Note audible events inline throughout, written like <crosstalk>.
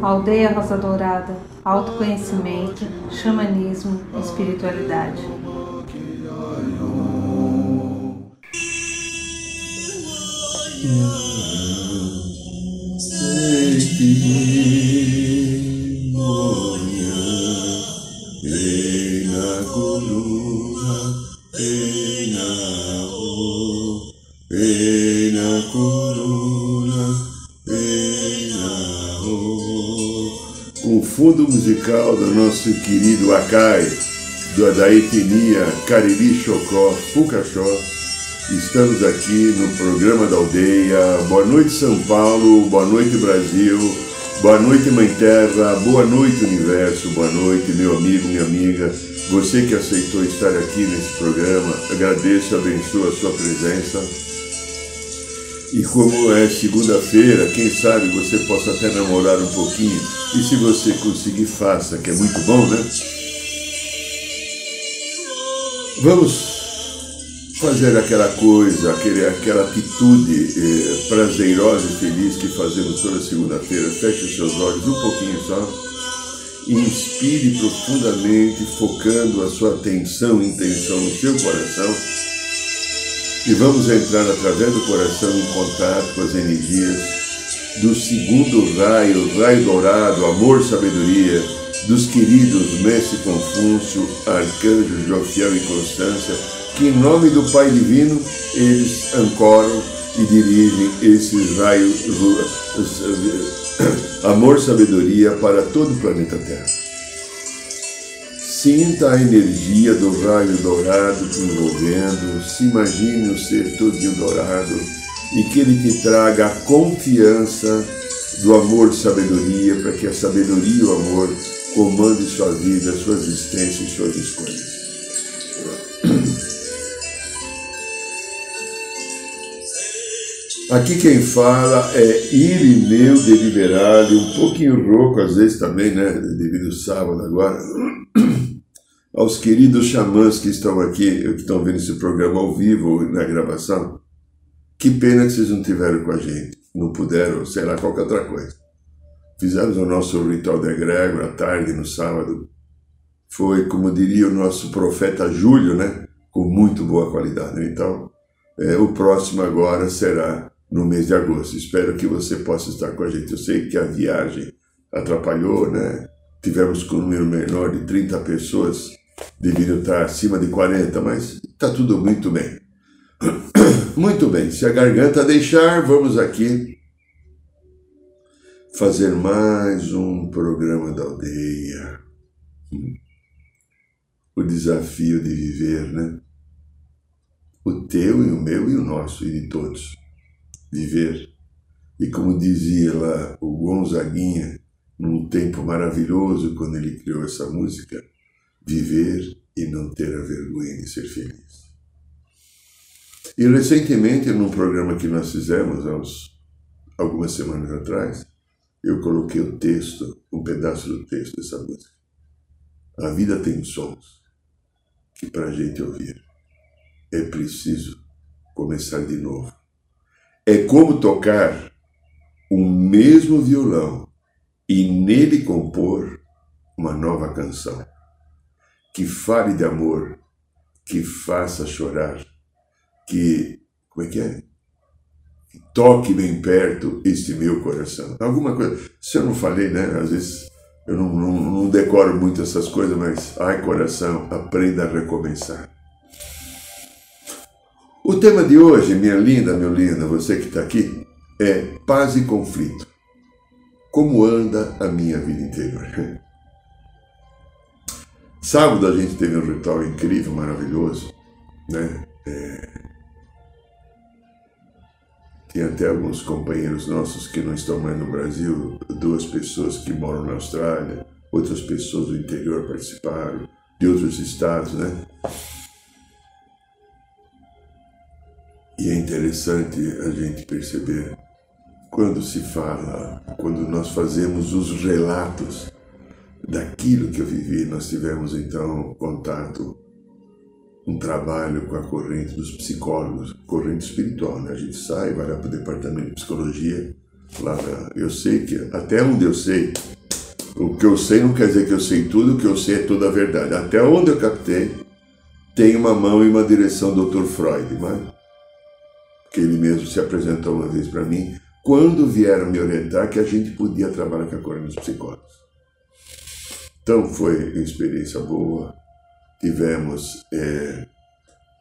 Aldeia Rosa Dourada, autoconhecimento, xamanismo, espiritualidade. Fundo musical do nosso querido Akai, da etnia Cariri Chocó, Pucachó, Estamos aqui no programa da aldeia. Boa noite, São Paulo. Boa noite, Brasil. Boa noite, Mãe Terra. Boa noite, Universo. Boa noite, meu amigo, minha amiga. Você que aceitou estar aqui nesse programa, agradeço abençoo a sua presença. E como é segunda-feira, quem sabe você possa até namorar um pouquinho. E se você conseguir, faça, que é muito bom, né? Vamos fazer aquela coisa, aquele, aquela atitude eh, prazerosa e feliz que fazemos toda segunda-feira. Feche os seus olhos um pouquinho só. Inspire profundamente, focando a sua atenção e intenção no seu coração. E vamos entrar através do coração em contato com as energias do segundo raio, raio dourado, amor, sabedoria, dos queridos Mestre Confúcio, Arcanjo Jofiel e Constância, que em nome do Pai Divino eles ancoram e dirigem esses raios, <coughs> amor, sabedoria para todo o planeta Terra. Sinta a energia do raio dourado te envolvendo, se imagine o ser todinho dourado e que ele te traga a confiança do amor sabedoria, para que a sabedoria e o amor comande sua vida, sua existência e suas escolhas. Aqui quem fala é Irineu de Liberale, um pouquinho rouco às vezes também, né, devido ao sábado agora. Aos queridos xamãs que estão aqui, que estão vendo esse programa ao vivo na gravação, que pena que vocês não tiveram com a gente, não puderam, sei lá, qualquer outra coisa. Fizemos o nosso ritual de egrégora à tarde, no sábado. Foi, como diria o nosso profeta Júlio, né, com muito boa qualidade. Então, é, o próximo agora será no mês de agosto. Espero que você possa estar com a gente. Eu sei que a viagem atrapalhou, né? Tivemos com um número menor de 30 pessoas, devido estar acima de 40, mas está tudo muito bem. Muito bem, se a garganta deixar, vamos aqui fazer mais um programa da aldeia. O desafio de viver, né? O teu e o meu e o nosso e de todos viver. E como dizia lá o Gonzaguinha, num tempo maravilhoso, quando ele criou essa música, viver e não ter a vergonha de ser feliz. E recentemente, num programa que nós fizemos, há uns, algumas semanas atrás, eu coloquei o texto, um pedaço do texto dessa música. A vida tem sons que para a gente ouvir é preciso começar de novo é como tocar o mesmo violão e nele compor uma nova canção que fale de amor, que faça chorar, que como é que é? Que toque bem perto este meu coração. Alguma coisa. Se eu não falei, né? Às vezes eu não, não, não decoro muito essas coisas, mas ai coração, aprenda a recomeçar. O tema de hoje, minha linda, meu lindo, você que está aqui, é paz e conflito. Como anda a minha vida interior? <laughs> Sábado a gente teve um ritual incrível, maravilhoso, né? É... Tem até alguns companheiros nossos que não estão mais no Brasil, duas pessoas que moram na Austrália, outras pessoas do interior participaram, de outros estados, né? E é interessante a gente perceber quando se fala, quando nós fazemos os relatos daquilo que eu vivi, nós tivemos então contato um trabalho com a corrente dos psicólogos, corrente espiritual, né? A gente sai, vai lá para o departamento de psicologia, lá na... eu sei que até onde eu sei, o que eu sei não quer dizer que eu sei tudo, o que eu sei é toda a verdade. Até onde eu captei, tem uma mão e uma direção do Dr. Freud, mas que ele mesmo se apresentou uma vez para mim, quando vieram me orientar que a gente podia trabalhar com a corrente dos psicólogos. Então foi uma experiência boa. Tivemos é,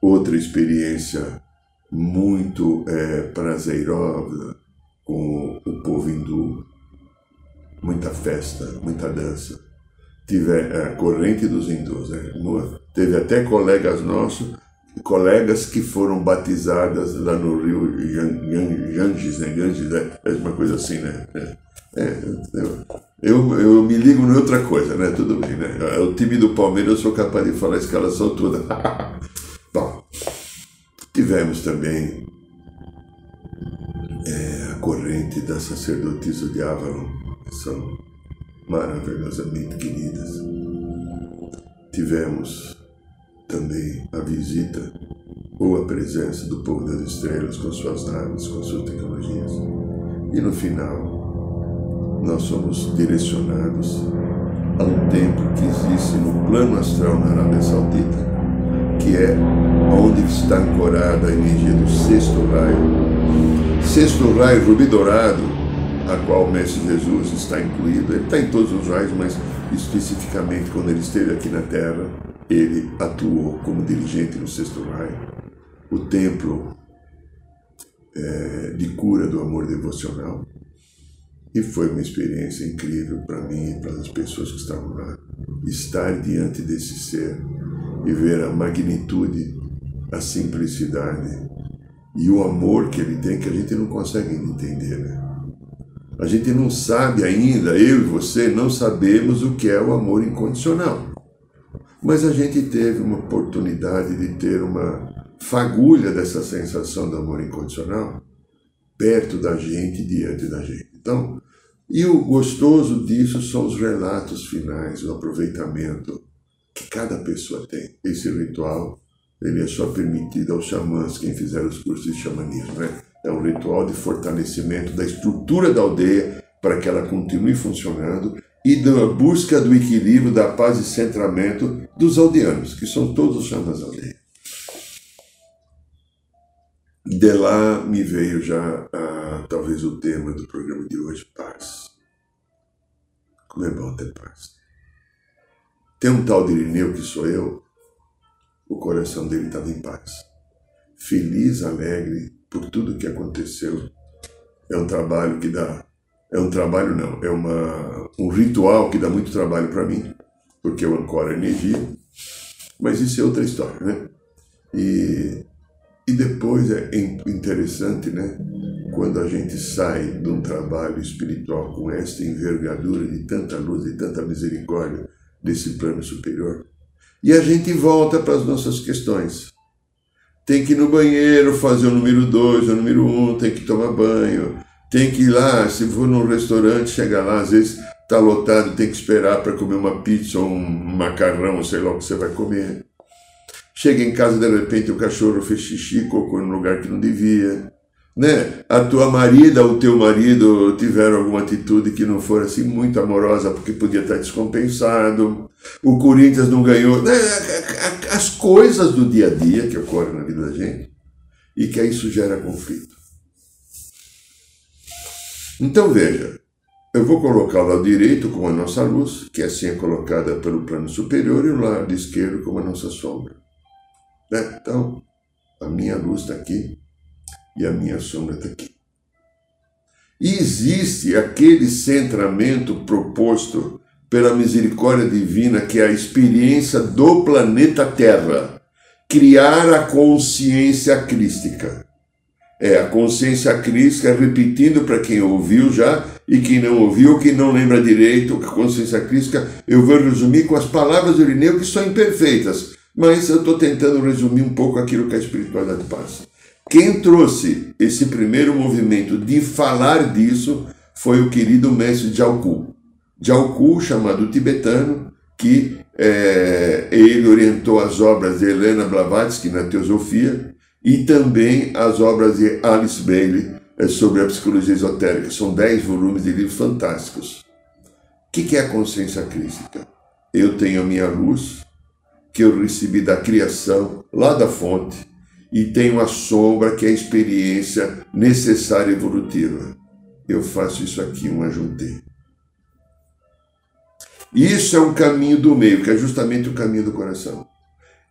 outra experiência muito é, prazerosa com o povo hindu, muita festa, muita dança. Tive é, a corrente dos hindus, né? teve até colegas nossos, colegas que foram batizadas lá no rio Ganges, né? Ganges, é uma coisa assim, né? É, é eu, eu, me ligo em outra coisa, né? Tudo bem, né? O time do Palmeiras eu sou capaz de falar a escalação toda. <laughs> Bom, tivemos também é, a corrente da sacerdotisa de Avalon, que são maravilhosamente queridas. Tivemos também a visita ou a presença do povo das estrelas com suas naves, com suas tecnologias. E no final, nós somos direcionados a um templo que existe no plano astral na Arábia Saudita, que é onde está ancorada a energia do sexto raio. Sexto raio rubi dourado, a qual o Mestre Jesus está incluído. Ele está em todos os raios, mas especificamente quando ele esteve aqui na Terra, ele atuou como dirigente no sexto raio. O templo é, de cura do amor devocional. E foi uma experiência incrível para mim e para as pessoas que estavam lá. Estar diante desse ser e ver a magnitude, a simplicidade e o amor que ele tem que a gente não consegue entender, né? A gente não sabe ainda, eu e você não sabemos o que é o amor incondicional. Mas a gente teve uma oportunidade de ter uma fagulha dessa sensação do amor incondicional perto da gente, diante da gente. Então, e o gostoso disso são os relatos finais, o aproveitamento que cada pessoa tem. Esse ritual, ele é só permitido aos xamãs, quem fizer os cursos de xamanismo, né? É um ritual de fortalecimento da estrutura da aldeia para que ela continue funcionando e da busca do equilíbrio, da paz e centramento dos aldeanos, que são todos os chamas da aldeia. De lá me veio já ah, talvez o tema do programa de hoje, paz. Como é bom ter paz. Tem um tal de Irineu que sou eu, o coração dele estava em paz. Feliz, alegre, por tudo que aconteceu. É um trabalho que dá. É um trabalho, não, é uma, um ritual que dá muito trabalho para mim, porque eu ancoro energia, mas isso é outra história, né? E, e depois é interessante, né? Quando a gente sai de um trabalho espiritual com esta envergadura de tanta luz e tanta misericórdia desse plano superior, e a gente volta para as nossas questões tem que ir no banheiro fazer o número 2, o número 1, um, tem que tomar banho, tem que ir lá, se for num restaurante, chegar lá, às vezes está lotado, tem que esperar para comer uma pizza ou um macarrão, sei lá o que você vai comer. Chega em casa, de repente, o cachorro fez xixi, cocô no lugar que não devia né, a tua marida, o teu marido tiveram alguma atitude que não for assim muito amorosa porque podia estar descompensado, o Corinthians não ganhou, né, as coisas do dia a dia que ocorrem na vida da gente e que isso gera conflito. Então veja, eu vou colocar o lado direito como a nossa luz, que assim é colocada pelo plano superior, e o lado esquerdo como a nossa sombra. Né? Então, a minha luz está aqui, e a minha sombra está aqui. E existe aquele centramento proposto pela misericórdia divina, que é a experiência do planeta Terra, criar a consciência crística. É a consciência crística, repetindo para quem ouviu já e quem não ouviu, quem não lembra direito, a consciência crística, eu vou resumir com as palavras do Irineu que são imperfeitas, mas eu estou tentando resumir um pouco aquilo que a espiritualidade passa. Quem trouxe esse primeiro movimento de falar disso foi o querido mestre Jalku. Jalku, chamado tibetano, que é, ele orientou as obras de Helena Blavatsky na Teosofia e também as obras de Alice Bailey é, sobre a psicologia esotérica. São dez volumes de livros fantásticos. O que é a consciência crística? Eu tenho a minha luz, que eu recebi da criação, lá da fonte, e tenho a sombra, que é a experiência necessária e evolutiva. Eu faço isso aqui, um ajuntei. Isso é um caminho do meio, que é justamente o caminho do coração.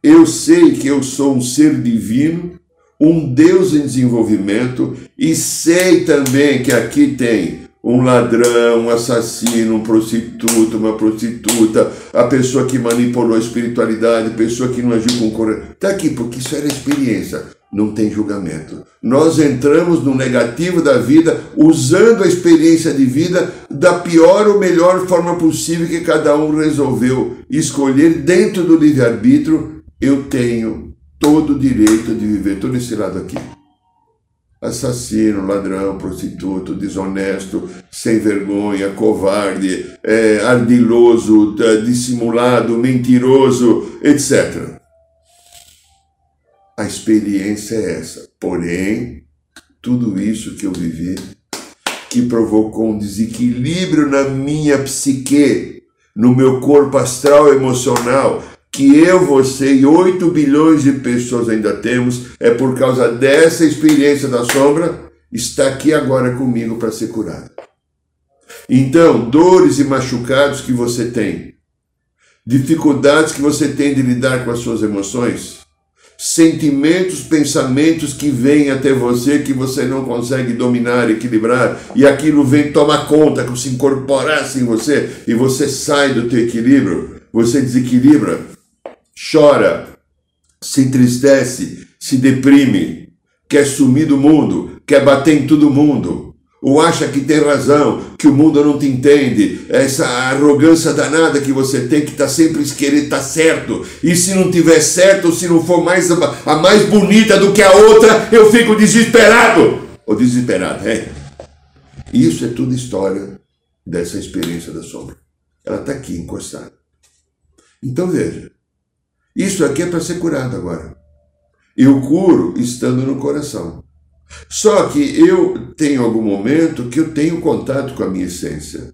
Eu sei que eu sou um ser divino, um Deus em desenvolvimento, e sei também que aqui tem um ladrão, um assassino, um prostituto, uma prostituta, a pessoa que manipulou a espiritualidade, a pessoa que não agiu com coragem. Está aqui, porque isso era experiência não tem julgamento. Nós entramos no negativo da vida usando a experiência de vida da pior ou melhor forma possível que cada um resolveu escolher dentro do livre-arbítrio. Eu tenho todo o direito de viver todo esse lado aqui. Assassino, ladrão, prostituto, desonesto, sem vergonha, covarde, é, ardiloso, dissimulado, mentiroso, etc. A experiência é essa. Porém, tudo isso que eu vivi, que provocou um desequilíbrio na minha psique, no meu corpo astral emocional, que eu, você e 8 bilhões de pessoas ainda temos, é por causa dessa experiência da sombra, está aqui agora comigo para ser curada. Então, dores e machucados que você tem, dificuldades que você tem de lidar com as suas emoções, sentimentos, pensamentos que vêm até você que você não consegue dominar, equilibrar, e aquilo vem tomar conta, que se incorporasse em você e você sai do teu equilíbrio, você desequilibra, chora, se entristece, se deprime, quer sumir do mundo, quer bater em todo mundo, ou acha que tem razão, que o mundo não te entende, essa arrogância danada que você tem, que está sempre querer estar tá certo, e se não tiver certo, se não for mais a mais bonita do que a outra, eu fico desesperado, ou desesperado, é. Isso é tudo história dessa experiência da sombra. Ela está aqui encostada. Então veja, isso aqui é para ser curado agora. Eu curo estando no coração. Só que eu tenho algum momento que eu tenho contato com a minha essência,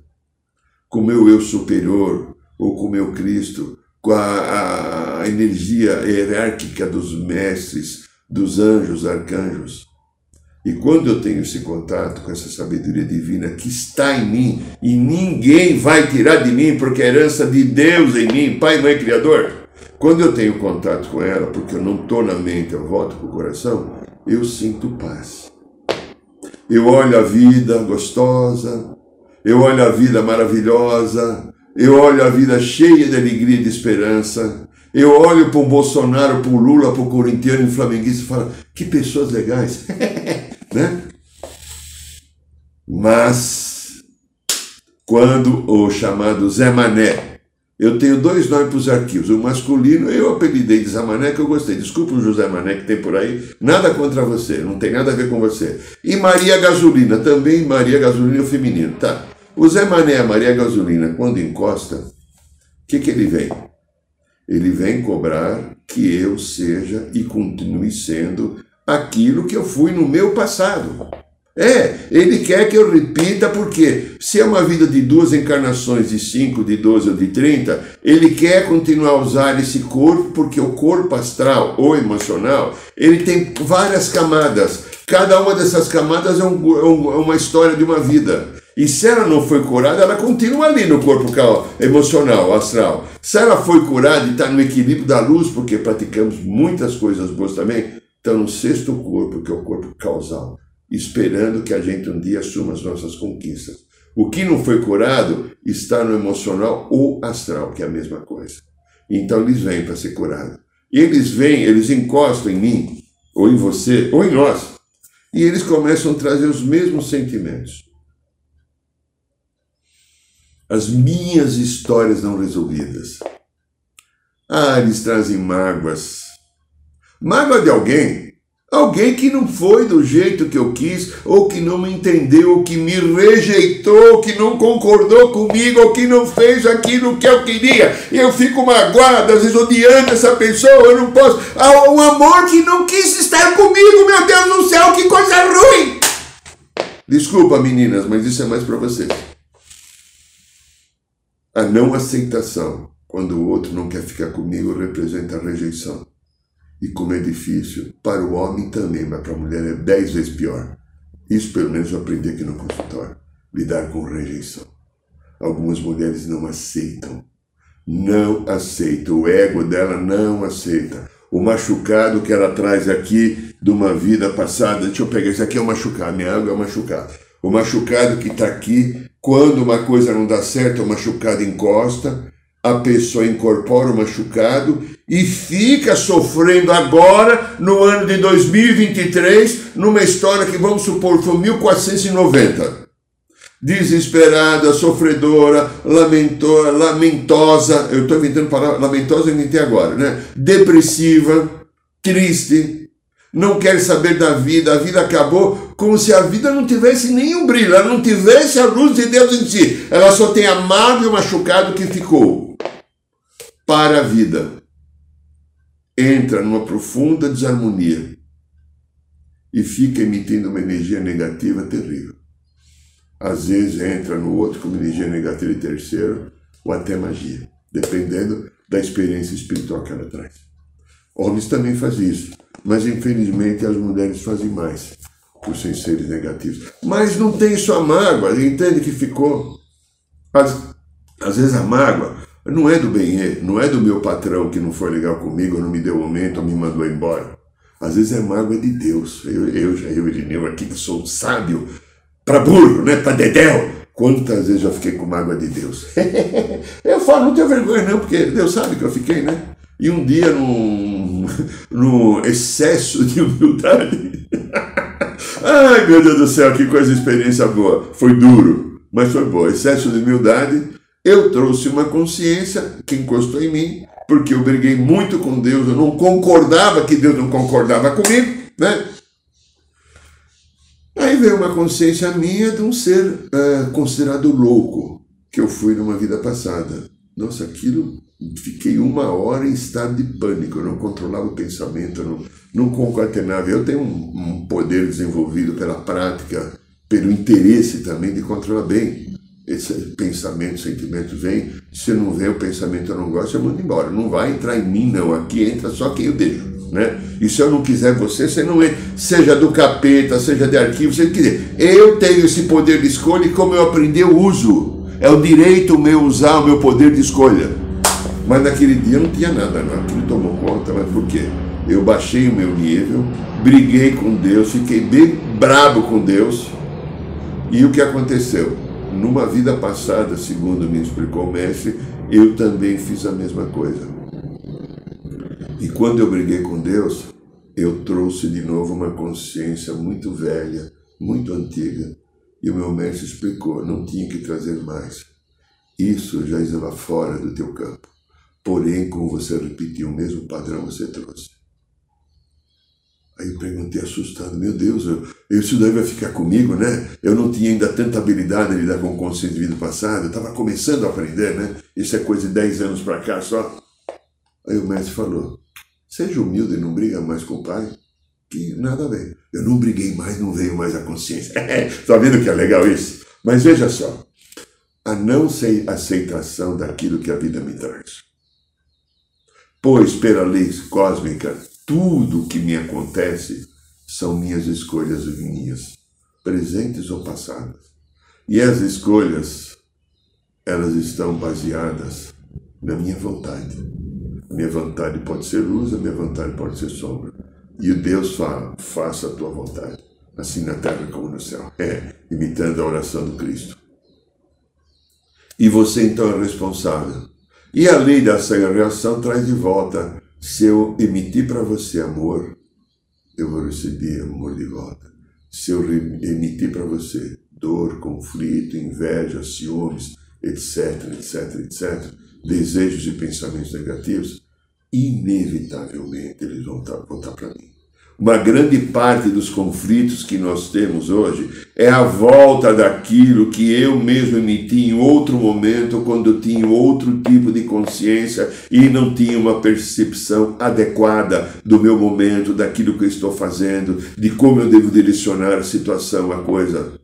com o meu eu superior, ou com o meu Cristo, com a, a energia hierárquica dos mestres, dos anjos, arcanjos. E quando eu tenho esse contato com essa sabedoria divina que está em mim, e ninguém vai tirar de mim, porque é herança de Deus em mim, Pai, Mãe, Criador. Quando eu tenho contato com ela, porque eu não estou na mente, eu volto para o coração, eu sinto paz. Eu olho a vida gostosa, eu olho a vida maravilhosa, eu olho a vida cheia de alegria e de esperança. Eu olho para o Bolsonaro, para o Lula, para o corintiano e flamenguista e falo, que pessoas legais, <laughs> né? Mas, quando o chamado Zé Mané eu tenho dois nomes para os arquivos. O masculino, eu apelidei de Zé Mané, que eu gostei. Desculpa o José Mané que tem por aí. Nada contra você, não tem nada a ver com você. E Maria Gasolina, também Maria Gasolina feminino. Tá. O Zé Mané, a Maria Gasolina, quando encosta, o que, que ele vem? Ele vem cobrar que eu seja e continue sendo aquilo que eu fui no meu passado. É, ele quer que eu repita, porque se é uma vida de duas encarnações, de cinco, de doze ou de trinta, ele quer continuar a usar esse corpo, porque o corpo astral ou emocional, ele tem várias camadas. Cada uma dessas camadas é, um, é, é uma história de uma vida. E se ela não foi curada, ela continua ali no corpo emocional, astral. Se ela foi curada e está no equilíbrio da luz, porque praticamos muitas coisas boas também, está no sexto corpo, que é o corpo causal esperando que a gente um dia assuma as nossas conquistas. O que não foi curado está no emocional ou astral, que é a mesma coisa. Então eles vêm para ser curados. Eles vêm, eles encostam em mim, ou em você, ou em nós. E eles começam a trazer os mesmos sentimentos. As minhas histórias não resolvidas. Ah, eles trazem mágoas. Mágoa de alguém Alguém que não foi do jeito que eu quis, ou que não me entendeu, ou que me rejeitou, ou que não concordou comigo, ou que não fez aquilo que eu queria. E eu fico magoado, às vezes odiando essa pessoa, eu não posso. Há um amor que não quis estar comigo, meu Deus do céu, que coisa ruim! Desculpa, meninas, mas isso é mais para vocês. A não aceitação, quando o outro não quer ficar comigo, representa a rejeição. E como é difícil, para o homem também, mas para a mulher é dez vezes pior. Isso pelo menos eu aprendi aqui no consultório. Lidar com rejeição. Algumas mulheres não aceitam. Não aceitam. O ego dela não aceita. O machucado que ela traz aqui de uma vida passada. Deixa eu pegar. Isso aqui é o machucado. Minha água é o machucado. O machucado que está aqui, quando uma coisa não dá certo, o machucado encosta a pessoa incorpora o machucado e fica sofrendo agora, no ano de 2023, numa história que vamos supor foi 1490. Desesperada, sofredora, lamentor, lamentosa, eu estou inventando palavra, lamentosa eu inventei agora, né? Depressiva, triste, não quer saber da vida, a vida acabou, como se a vida não tivesse nenhum brilho, ela não tivesse a luz de Deus em si, ela só tem a mágoa e machucado que ficou para a vida. Entra numa profunda desarmonia e fica emitindo uma energia negativa terrível. Às vezes entra no outro com energia negativa e terceiro, ou até magia, dependendo da experiência espiritual que ela traz. Homens também fazem isso, mas infelizmente as mulheres fazem mais, por serem seres negativos. Mas não tem só mágoa, entende que ficou. Às, às vezes a mágoa não é do bem, não é do meu patrão que não foi legal comigo, não me deu aumento, me mandou embora. Às vezes é mágoa de Deus. Eu, eu, eu Irineu aqui, que sou sábio, para burro, né? Para dedéu. Quantas vezes já fiquei com mágoa de Deus? <laughs> eu falo, não tenho vergonha não, porque Deus sabe que eu fiquei, né? E um dia, num, num excesso de humildade, <laughs> ai meu Deus do céu, que coisa, experiência boa. Foi duro, mas foi boa. Excesso de humildade, eu trouxe uma consciência que encostou em mim, porque eu briguei muito com Deus, eu não concordava que Deus não concordava comigo, né? Aí veio uma consciência minha de um ser uh, considerado louco, que eu fui numa vida passada. Nossa, aquilo, fiquei uma hora em estado de pânico, eu não controlava o pensamento, não, não concatenava. Eu tenho um, um poder desenvolvido pela prática, pelo interesse também de controlar bem esse pensamento, sentimento vem, se não vem o pensamento eu não gosto, eu mando embora. Não vai entrar em mim, não. Aqui entra só quem eu deixo. Né? E se eu não quiser você, você não entra. Seja do capeta, seja de arquivo, você quiser. Eu tenho esse poder de escolha e como eu aprendi, eu uso. É o direito meu usar o meu poder de escolha. Mas naquele dia não tinha nada, não. Aquilo tomou conta, mas por quê? Eu baixei o meu nível, briguei com Deus, fiquei bem brabo com Deus. E o que aconteceu? numa vida passada, segundo me explicou o mestre, eu também fiz a mesma coisa. E quando eu briguei com Deus, eu trouxe de novo uma consciência muito velha, muito antiga. E o meu mestre explicou: não tinha que trazer mais. Isso já estava fora do teu campo. Porém, como você repetiu o mesmo padrão, você trouxe. Aí eu perguntei assustado, meu Deus, eu, isso daí vai ficar comigo, né? Eu não tinha ainda tanta habilidade de lidar com o conceito de vida passada, eu estava começando a aprender, né? Isso é coisa de 10 anos para cá só. Aí o mestre falou, seja humilde e não briga mais com o pai, que nada a ver. Eu não briguei mais, não veio mais a consciência. Está <laughs> vendo que é legal isso? Mas veja só, a não aceitação daquilo que a vida me traz. Pois, pela lei cósmica, tudo que me acontece são minhas escolhas minhas, presentes ou passadas. E as escolhas, elas estão baseadas na minha vontade. Minha vontade pode ser luz, a minha vontade pode ser sombra. E o Deus fala: faça a tua vontade, assim na terra como no céu. É, imitando a oração do Cristo. E você então é responsável. E a lei da ação reação traz de volta se eu emitir para você amor, eu vou receber amor de volta. Se eu emitir para você dor, conflito, inveja, ciúmes, etc, etc, etc, desejos e pensamentos negativos, inevitavelmente eles vão voltar para mim. Uma grande parte dos conflitos que nós temos hoje é a volta daquilo que eu mesmo emiti em outro momento, quando eu tinha outro tipo de consciência e não tinha uma percepção adequada do meu momento, daquilo que eu estou fazendo, de como eu devo direcionar a situação, a coisa,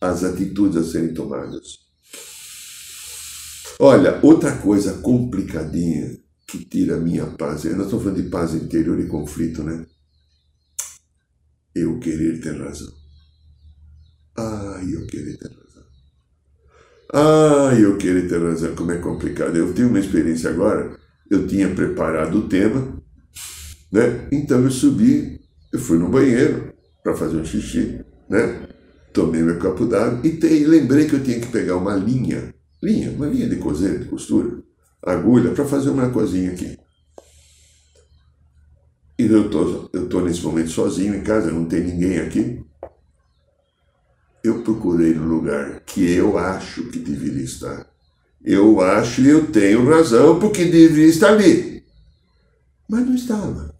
as atitudes a serem tomadas. Olha, outra coisa complicadinha que tira a minha paz, nós estamos falando de paz interior e conflito, né? Eu querer ter razão. Ai, eu querer ter razão. Ai, eu querer ter razão, como é complicado. Eu tenho uma experiência agora, eu tinha preparado o tema, né? Então eu subi, eu fui no banheiro para fazer um xixi, né? Tomei meu copo d'água e te, lembrei que eu tinha que pegar uma linha, linha, uma linha de cozer, de costura, agulha, para fazer uma coisinha aqui. E eu tô, eu tô nesse momento sozinho em casa, não tem ninguém aqui. Eu procurei no lugar que eu acho que deveria estar. Eu acho e eu tenho razão porque deveria estar ali. Mas não estava.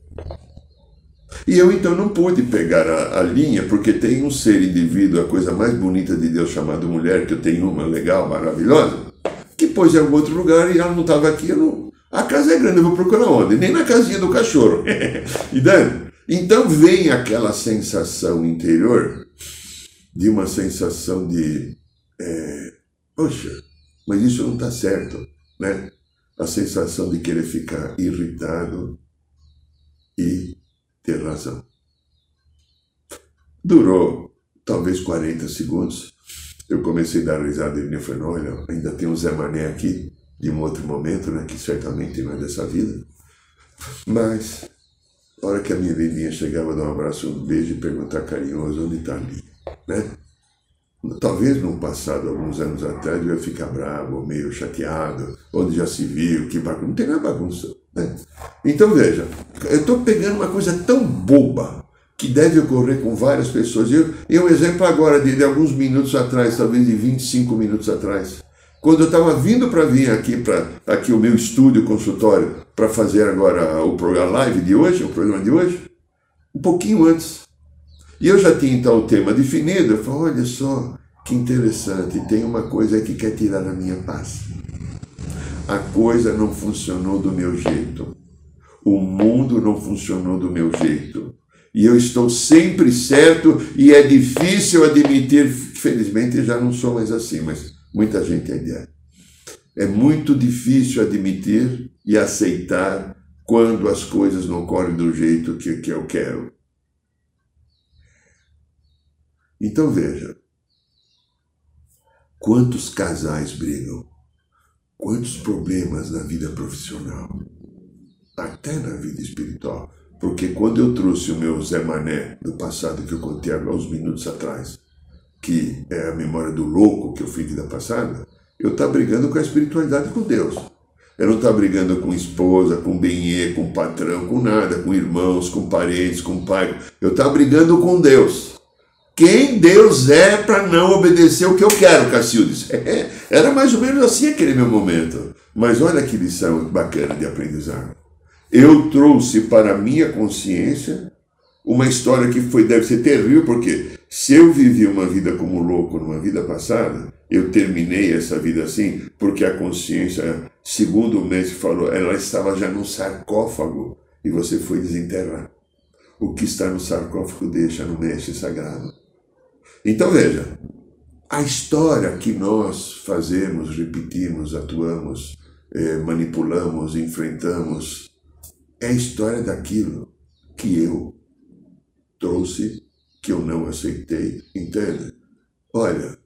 E eu então não pude pegar a, a, linha, porque tem um ser indivíduo, a coisa mais bonita de Deus chamado mulher, que eu tenho uma legal, maravilhosa, que pôs em algum outro lugar e ela não estava aqui, eu não, a casa é grande, eu vou procurar onde? Nem na casinha do cachorro. <laughs> então vem aquela sensação interior de uma sensação de, é, poxa, mas isso não está certo, né? A sensação de querer ficar irritado e ter razão. Durou talvez 40 segundos. Eu comecei a dar risada e falei, olha, ainda tem um Zé Mané aqui de um outro momento, né, que certamente não é dessa vida. Mas, a hora que a minha vizinha chegava, dar um abraço, um beijo e perguntar carinhoso onde está ali, né? Talvez no passado, alguns anos atrás, eu ia ficar bravo, meio chateado, onde já se viu, que bagunça. Não tem nada bagunça. Né? Então veja, eu estou pegando uma coisa tão boba que deve ocorrer com várias pessoas. E um exemplo agora de, de alguns minutos atrás, talvez de 25 minutos atrás. Quando eu estava vindo para vir aqui para aqui o meu estúdio, consultório, para fazer agora o programa live de hoje, o programa de hoje, um pouquinho antes. E eu já tinha então o tema definido. Eu falei, olha só, que interessante, tem uma coisa que quer tirar a minha paz. A coisa não funcionou do meu jeito. O mundo não funcionou do meu jeito. E eu estou sempre certo e é difícil admitir, felizmente já não sou mais assim, mas Muita gente ainda é. É muito difícil admitir e aceitar quando as coisas não ocorrem do jeito que, que eu quero. Então veja, quantos casais brigam, quantos problemas na vida profissional, até na vida espiritual. Porque quando eu trouxe o meu Zé Mané do passado que eu contei há uns minutos atrás, que é a memória do louco que eu fui vida passada, eu estou tá brigando com a espiritualidade com Deus. Eu não estou tá brigando com esposa, com benê, com patrão, com nada, com irmãos, com parentes, com pai. Eu estou tá brigando com Deus. Quem Deus é para não obedecer o que eu quero, Cacildes? É, <laughs> era mais ou menos assim aquele meu momento. Mas olha que lição bacana de aprendizado. Eu trouxe para a minha consciência uma história que foi deve ser terrível, porque se eu vivi uma vida como louco numa vida passada, eu terminei essa vida assim, porque a consciência, segundo o médico falou, ela estava já no sarcófago e você foi desenterrar. O que está no sarcófago deixa no mestre sagrado. Então veja, a história que nós fazemos, repetimos, atuamos, eh, manipulamos, enfrentamos, é a história daquilo que eu trouxe que eu não aceitei, entende? Olha,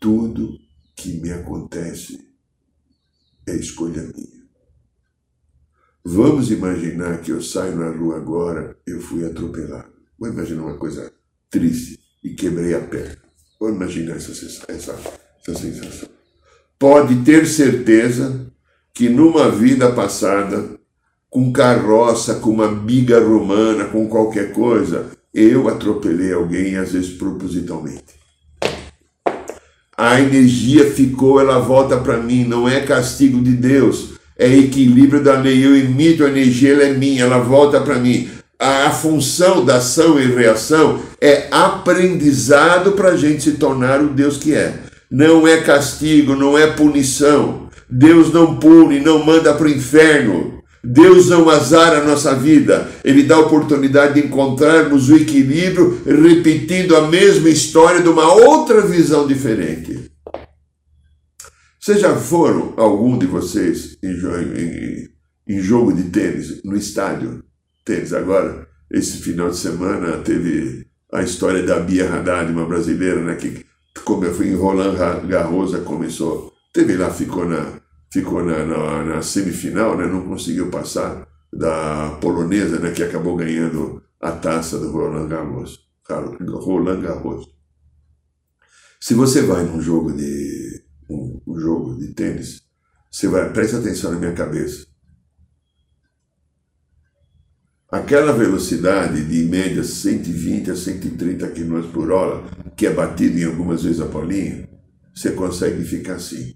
tudo que me acontece é escolha minha. Vamos imaginar que eu saio na rua agora, eu fui atropelado. Vou imaginar uma coisa triste e quebrei a perna. Vou imaginar essa, essa, essa sensação. Pode ter certeza que numa vida passada com carroça, com uma biga romana, com qualquer coisa, eu atropelei alguém, às vezes propositalmente. A energia ficou, ela volta para mim, não é castigo de Deus, é equilíbrio da lei. Eu emito a energia, ela é minha, ela volta para mim. a, a função da ação e reação é aprendizado para a gente se tornar o Deus que é. Não é castigo, não é punição. Deus não pune, não manda para o inferno. Deus não azara a nossa vida, Ele dá a oportunidade de encontrarmos o equilíbrio, repetindo a mesma história de uma outra visão diferente. Vocês já foram, algum de vocês, em, em, em jogo de tênis, no estádio? Tênis agora, esse final de semana teve a história da Bia Haddad, uma brasileira, né, que como eu em Roland Garros, começou, teve lá, ficou na, ficou na, na, na, semifinal, né? não conseguiu passar da polonesa, né? que acabou ganhando a taça do Roland Garros. Roland Garros. Se você vai num jogo de um, um jogo de tênis, você vai, preste atenção na minha cabeça. Aquela velocidade de média 120 a 130 km por hora, que é batido em algumas vezes a Paulinha, você consegue ficar assim.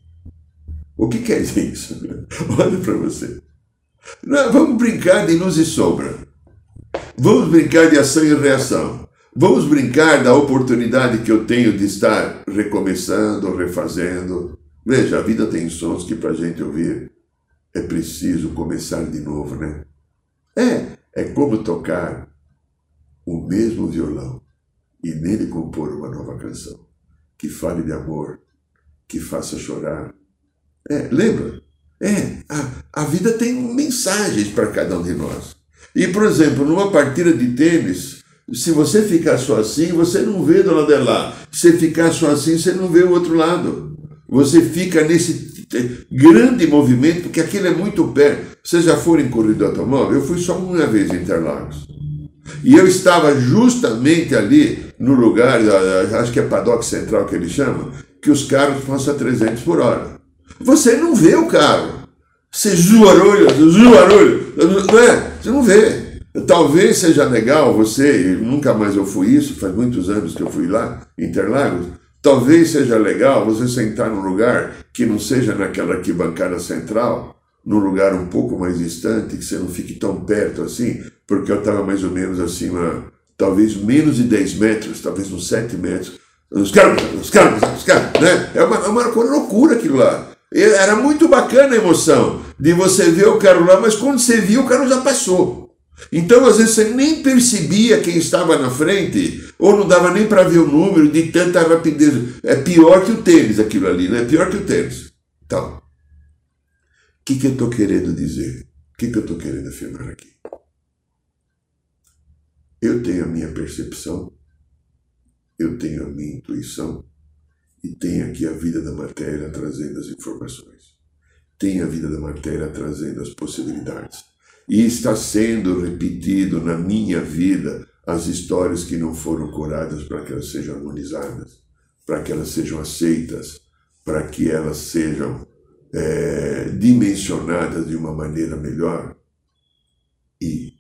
O que quer dizer isso? <laughs> Olha para você. Não, vamos brincar de luz e sombra. Vamos brincar de ação e reação. Vamos brincar da oportunidade que eu tenho de estar recomeçando, refazendo. Veja, a vida tem sons que para a gente ouvir é preciso começar de novo, né? É, é como tocar o mesmo violão e nele compor uma nova canção que fale de amor, que faça chorar, é, lembra? É, a, a vida tem mensagens para cada um de nós. E, por exemplo, numa partida de tênis, se você ficar só assim, você não vê do lado de lá. Se ficar só assim, você não vê o outro lado. Você fica nesse grande movimento, porque aquilo é muito perto. Vocês já foram em corrida automóvel? Eu fui só uma vez em Interlagos. E eu estava justamente ali no lugar, acho que é paddock central que eles chamam, que os carros passam a 300 por hora. Você não vê o carro. Você zuarolha, zuarolha, não é? Você não vê. Talvez seja legal você, nunca mais eu fui isso, faz muitos anos que eu fui lá, Interlagos. Talvez seja legal você sentar num lugar que não seja naquela arquibancada central, num lugar um pouco mais distante, que você não fique tão perto assim, porque eu estava mais ou menos acima, talvez menos de 10 metros, talvez uns 7 metros. Os caras, os caras, os caras, né? É uma, é uma loucura aquilo lá. Era muito bacana a emoção de você ver o carro lá, mas quando você viu, o carro já passou. Então, às vezes, você nem percebia quem estava na frente, ou não dava nem para ver o número de tanta rapidez. É pior que o tênis aquilo ali, né? É pior que o tênis. Então, o que, que eu estou querendo dizer? O que, que eu estou querendo afirmar aqui? Eu tenho a minha percepção, eu tenho a minha intuição, e tem aqui a vida da matéria trazendo as informações. Tem a vida da matéria trazendo as possibilidades. E está sendo repetido na minha vida as histórias que não foram curadas para que elas sejam harmonizadas, para que elas sejam aceitas, para que elas sejam é, dimensionadas de uma maneira melhor. E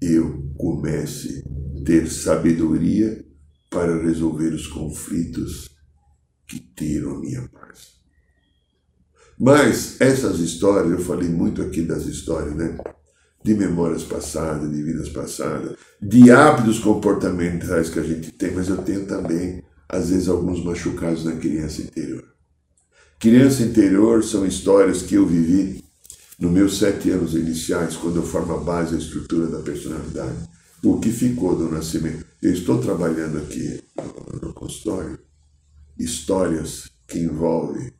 eu comece a ter sabedoria para resolver os conflitos que tiram minha paz. Mas essas histórias, eu falei muito aqui das histórias, né? De memórias passadas, de vidas passadas, de hábitos comportamentais que a gente tem, mas eu tenho também, às vezes, alguns machucados na criança interior. Criança interior são histórias que eu vivi nos meus sete anos iniciais, quando eu formo a base, a estrutura da personalidade. O que ficou do nascimento. Eu estou trabalhando aqui no consultório histórias que envolvem,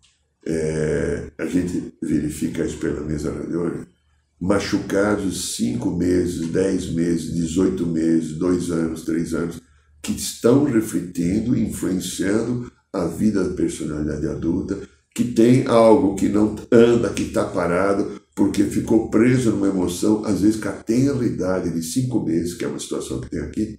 é, a gente verifica isso pela mesa radiônica, machucados cinco meses, dez meses, 18 meses, dois anos, três anos, que estão refletindo, influenciando a vida da personalidade adulta, que tem algo que não anda, que está parado, porque ficou preso numa emoção, às vezes com a tenra de cinco meses, que é uma situação que tem aqui,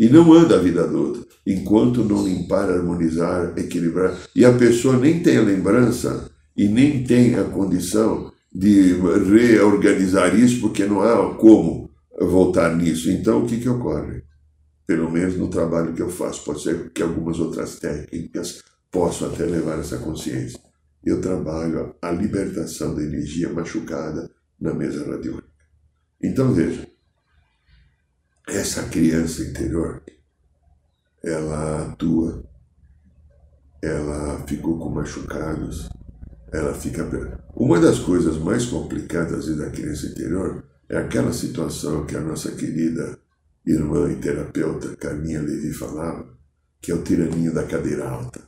e não anda a vida adulta, enquanto não limpar, harmonizar, equilibrar. E a pessoa nem tem a lembrança e nem tem a condição de reorganizar isso, porque não há como voltar nisso. Então, o que, que ocorre? Pelo menos no trabalho que eu faço, pode ser que algumas outras técnicas possam até levar essa consciência. Eu trabalho a libertação da energia machucada na mesa radiônica. Então, veja, essa criança interior, ela atua, ela ficou com machucados, ela fica. Uma das coisas mais complicadas da criança interior é aquela situação que a nossa querida irmã e terapeuta Carminha Levi falava, que é o tiraninho da cadeira alta.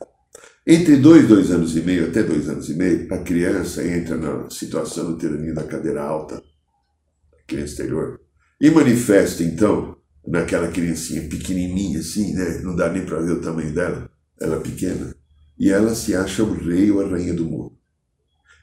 Entre dois, dois anos e meio, até dois anos e meio, a criança entra na situação do tiraninho da cadeira alta, a criança exterior, e manifesta então naquela criancinha pequenininha assim, né? Não dá nem para ver o tamanho dela, ela é pequena, e ela se acha o rei ou a rainha do mundo.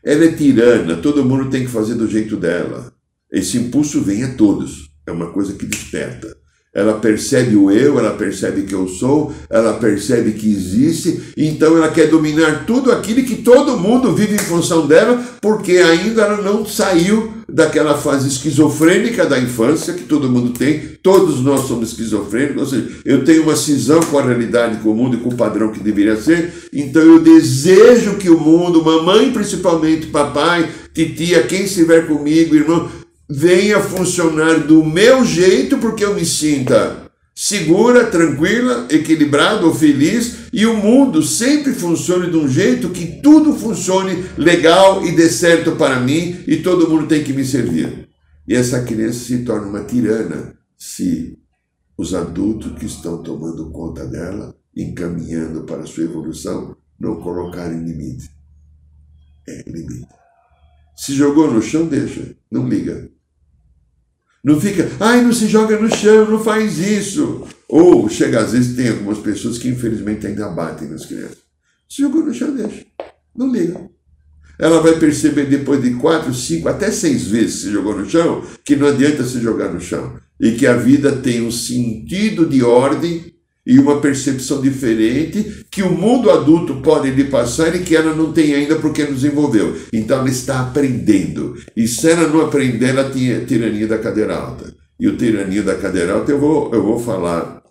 Ela é tirana, todo mundo tem que fazer do jeito dela. Esse impulso vem a todos, é uma coisa que desperta. Ela percebe o eu, ela percebe que eu sou, ela percebe que existe, então ela quer dominar tudo aquilo que todo mundo vive em função dela, porque ainda ela não saiu daquela fase esquizofrênica da infância que todo mundo tem, todos nós somos esquizofrênicos, ou seja, eu tenho uma cisão com a realidade, com o mundo e com o padrão que deveria ser, então eu desejo que o mundo, mamãe principalmente, papai, titia, quem estiver comigo, irmão, venha funcionar do meu jeito, porque eu me sinta segura, tranquila, equilibrada ou feliz e o mundo sempre funcione de um jeito que tudo funcione legal e dê certo para mim e todo mundo tem que me servir. E essa criança se torna uma tirana se os adultos que estão tomando conta dela, encaminhando para a sua evolução, não colocarem limite. É limite. Se jogou no chão, deixa, não liga. Não fica, ai, não se joga no chão, não faz isso. Ou chega, às vezes, tem algumas pessoas que infelizmente ainda batem nas crianças. Se jogou no chão, deixa. Não liga. Ela vai perceber depois de quatro, cinco, até seis vezes se jogou no chão, que não adianta se jogar no chão. E que a vida tem um sentido de ordem e uma percepção diferente que o mundo adulto pode lhe passar e que ela não tem ainda porque não desenvolveu. Então ela está aprendendo. E se ela não aprender, ela tinha tirania da cadeira alta. E o tirania da cadeira alta, eu vou, eu vou falar,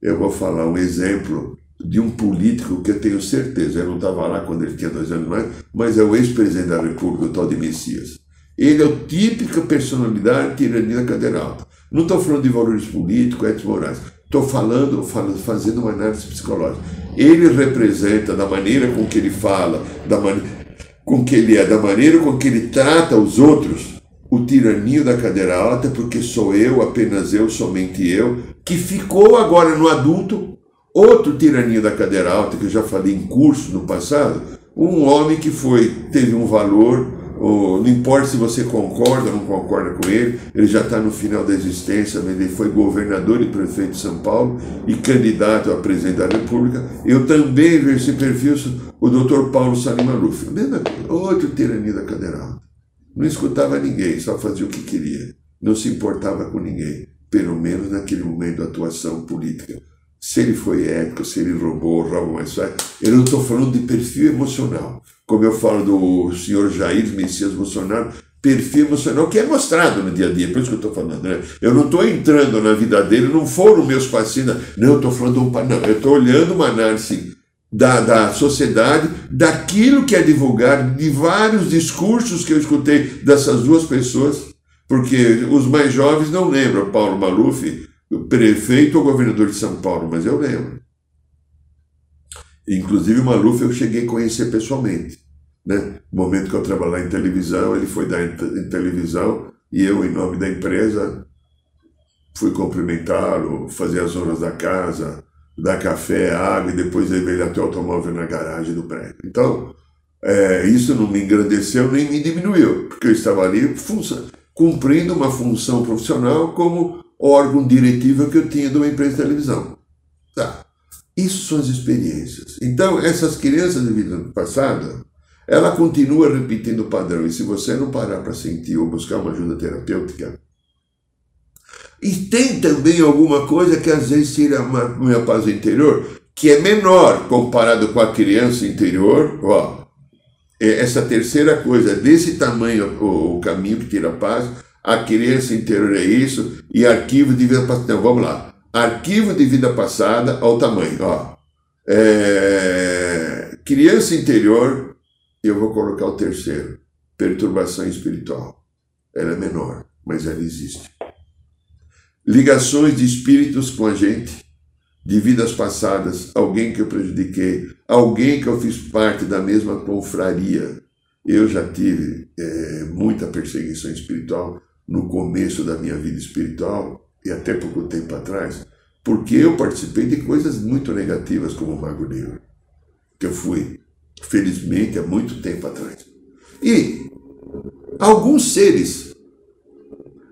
eu vou falar um exemplo de um político que eu tenho certeza, eu não estava lá quando ele tinha dois anos mais, mas é o ex-presidente da República, o tal de Messias. Ele é o típica personalidade tirania da cadeira alta. Não estou falando de valores políticos, etos morais. Estou falando, falando, fazendo uma análise psicológica. Ele representa da maneira com que ele fala, da maneira com que ele é, da maneira com que ele trata os outros, o tiraninho da cadeira alta, porque sou eu, apenas eu, somente eu, que ficou agora no adulto, outro tiraninho da cadeira alta, que eu já falei em curso no passado, um homem que foi, teve um valor não importa se você concorda ou não concorda com ele, ele já está no final da existência, ele foi governador e prefeito de São Paulo e candidato a presidente da República. Eu também esse perfil, o doutor Paulo Salim Maluf, mesma coisa, outro tirania da cadeira Não escutava ninguém, só fazia o que queria. Não se importava com ninguém, pelo menos naquele momento de atuação política. Se ele foi ético, se ele roubou, rouba mais fácil. Eu não estou falando de perfil emocional como eu falo do senhor Jair Messias Bolsonaro, perfil emocional que é mostrado no dia a dia, por isso que eu estou falando. Né? Eu não estou entrando na vida dele, não foram meus pacientes, não, eu estou falando, não, eu estou olhando uma análise da, da sociedade, daquilo que é divulgado, de vários discursos que eu escutei dessas duas pessoas, porque os mais jovens não lembram Paulo Maluf, prefeito ou governador de São Paulo, mas eu lembro. Inclusive o Maluf eu cheguei a conhecer pessoalmente. Né? No momento que eu trabalhava em televisão, ele foi dar em televisão e eu, em nome da empresa, fui cumprimentá-lo, fazer as horas da casa, dar café, água e depois ele até o automóvel na garagem do prédio. Então, é, isso não me engrandeceu nem me diminuiu, porque eu estava ali cumprindo uma função profissional como órgão diretivo que eu tinha de uma empresa de televisão. Tá. Isso são as experiências. Então, essas crianças de vida passada, ela continua repetindo o padrão. E se você não parar para sentir ou buscar uma ajuda terapêutica, e tem também alguma coisa que às vezes tira a minha paz interior, que é menor comparado com a criança interior. Ó, é essa terceira coisa, desse tamanho o, o caminho que tira a paz, a criança interior é isso, e arquivo de vida. Então, vamos lá arquivo de vida passada ao tamanho. Ó. É, criança interior, eu vou colocar o terceiro, perturbação espiritual. Ela é menor, mas ela existe. ligações de espíritos com a gente, de vidas passadas, alguém que eu prejudiquei, alguém que eu fiz parte da mesma confraria. Eu já tive é, muita perseguição espiritual no começo da minha vida espiritual e até pouco tempo atrás, porque eu participei de coisas muito negativas como o Mago Negro, que eu fui, felizmente, há muito tempo atrás. E alguns seres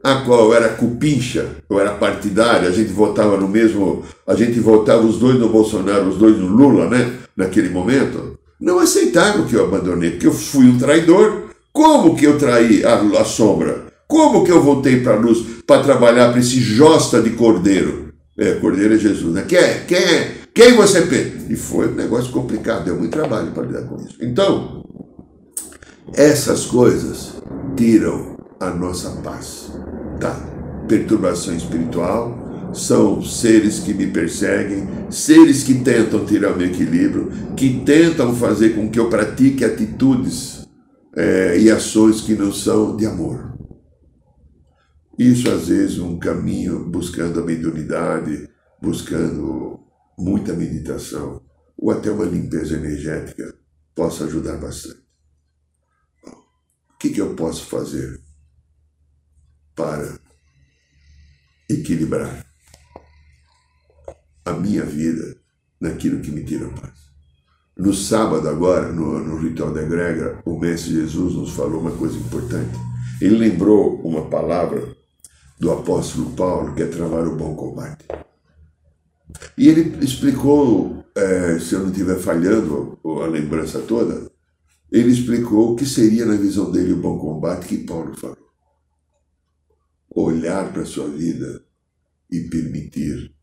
a qual era cupincha, eu era partidário, a gente votava no mesmo, a gente votava os dois no Bolsonaro, os dois no Lula, né? Naquele momento, não aceitaram que eu abandonei, porque eu fui um traidor. Como que eu traí a, a sombra? Como que eu voltei para a luz para trabalhar para esse josta de cordeiro? É, cordeiro é Jesus, né? Quem é? Quem é? Quem você pensa? E foi um negócio complicado, deu muito trabalho para lidar com isso. Então, essas coisas tiram a nossa paz da perturbação espiritual, são seres que me perseguem, seres que tentam tirar meu equilíbrio, que tentam fazer com que eu pratique atitudes é, e ações que não são de amor. Isso, às vezes, um caminho buscando a mediunidade, buscando muita meditação, ou até uma limpeza energética, possa ajudar bastante. O que, que eu posso fazer para equilibrar a minha vida naquilo que me tira paz. No sábado, agora, no, no ritual da egrégora, o Mestre Jesus nos falou uma coisa importante. Ele lembrou uma palavra do apóstolo Paulo, que é travar o bom combate. E ele explicou, é, se eu não estiver falhando a lembrança toda, ele explicou o que seria na visão dele o bom combate que Paulo falou olhar para a sua vida e permitir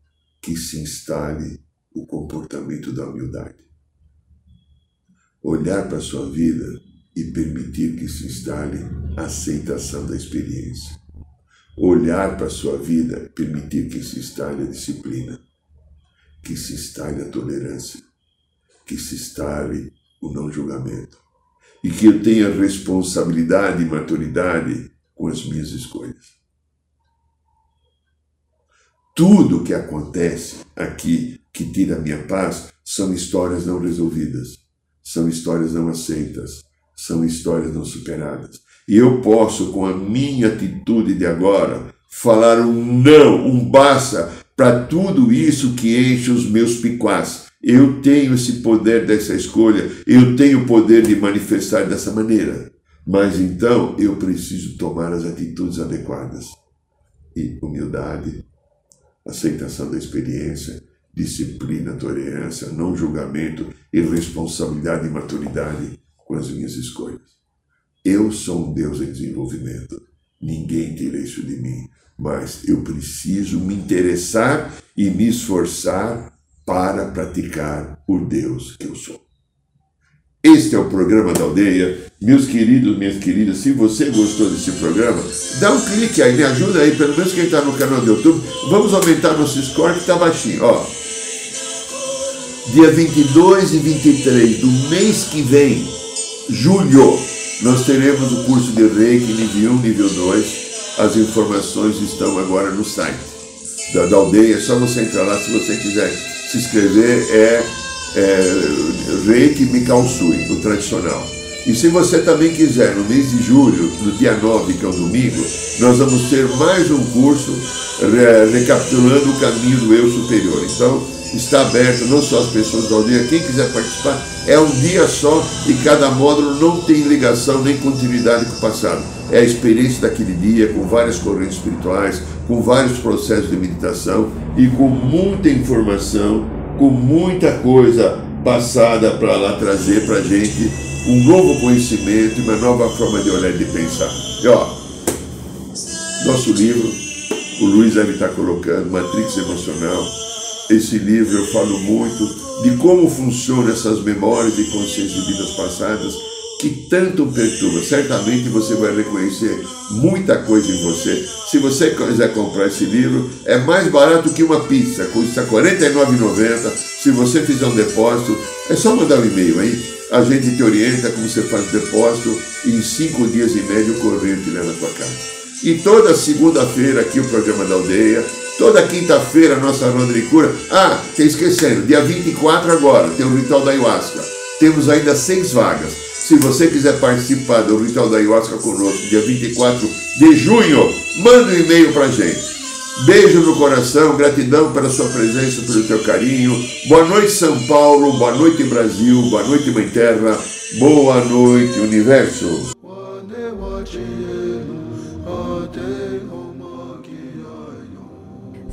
que se instale o comportamento da humildade. Olhar para a sua vida e permitir que se instale a aceitação da experiência. Olhar para a sua vida permitir que se instale a disciplina, que se instale a tolerância, que se instale o não julgamento. E que eu tenha responsabilidade e maturidade com as minhas escolhas. Tudo que acontece aqui que tira a minha paz são histórias não resolvidas, são histórias não aceitas, são histórias não superadas. E eu posso, com a minha atitude de agora, falar um não, um basta para tudo isso que enche os meus piquás. Eu tenho esse poder dessa escolha, eu tenho o poder de manifestar dessa maneira. Mas então eu preciso tomar as atitudes adequadas. E humildade, aceitação da experiência, disciplina, tolerância, não julgamento e responsabilidade e maturidade com as minhas escolhas. Eu sou um Deus em desenvolvimento. Ninguém tira isso de mim, mas eu preciso me interessar e me esforçar para praticar o Deus que eu sou. Este é o programa da aldeia. Meus queridos, minhas queridas, se você gostou desse programa, dá um clique aí, me ajuda aí, pelo menos quem está no canal do YouTube. Vamos aumentar nosso score que está baixinho. Ó, dia 22 e 23 do mês que vem, julho, nós teremos o curso de Reiki nível 1, nível 2. As informações estão agora no site da, da aldeia. É só você entrar lá se você quiser se inscrever. É é, Reiki Mikausui, o tradicional. E se você também quiser, no mês de julho, no dia 9, que é o domingo, nós vamos ter mais um curso re, recapitulando o caminho do eu superior. Então, está aberto não só as pessoas da aldeia, quem quiser participar, é um dia só e cada módulo não tem ligação nem continuidade com o passado. É a experiência daquele dia, com várias correntes espirituais, com vários processos de meditação e com muita informação com muita coisa passada para lá trazer para a gente um novo conhecimento e uma nova forma de olhar e de pensar. E ó, nosso livro, o Luiz deve estar colocando, Matrix Emocional. Esse livro eu falo muito de como funcionam essas memórias e consciências de vidas passadas que tanto perturba. Certamente você vai reconhecer muita coisa em você. Se você quiser comprar esse livro, é mais barato que uma pizza, custa R$ 49,90. Se você fizer um depósito, é só mandar um e-mail aí. A gente te orienta como você faz o depósito e em cinco dias e médio o correio te leva a tua casa. E toda segunda-feira aqui o programa da aldeia, Toda quinta-feira, nossa roda de cura. Ah, tá esquecendo, dia 24 agora, tem o ritual da ayahuasca. Temos ainda seis vagas. Se você quiser participar do ritual da ayahuasca conosco, dia 24 de junho, manda um e-mail pra gente. Beijo no coração, gratidão pela sua presença, pelo teu carinho. Boa noite, São Paulo. Boa noite, Brasil. Boa noite, Mãe Terra. Boa noite, Universo.